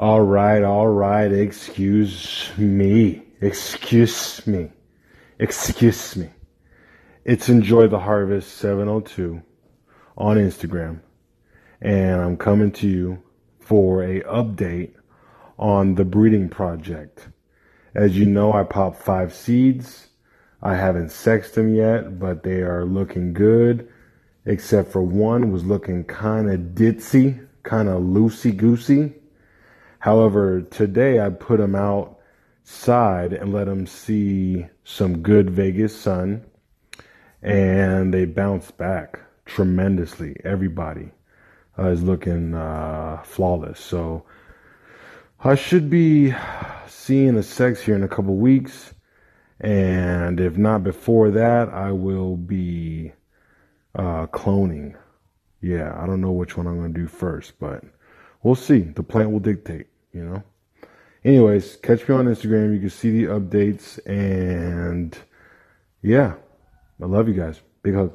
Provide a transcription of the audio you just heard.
All right, all right. Excuse me. Excuse me. Excuse me. It's Enjoy the Harvest 702 on Instagram. And I'm coming to you for a update on the breeding project. As you know, I popped five seeds. I haven't sexed them yet, but they are looking good. Except for one was looking kind of ditzy, kind of loosey goosey. However, today I put them outside and let them see some good Vegas sun, and they bounced back tremendously. Everybody uh, is looking uh, flawless. So I should be seeing a sex here in a couple weeks, and if not before that, I will be uh, cloning. Yeah, I don't know which one I'm going to do first, but we'll see. The plant will dictate, you know. Anyways, catch me on Instagram. You can see the updates, and yeah, I love you guys. Big hug.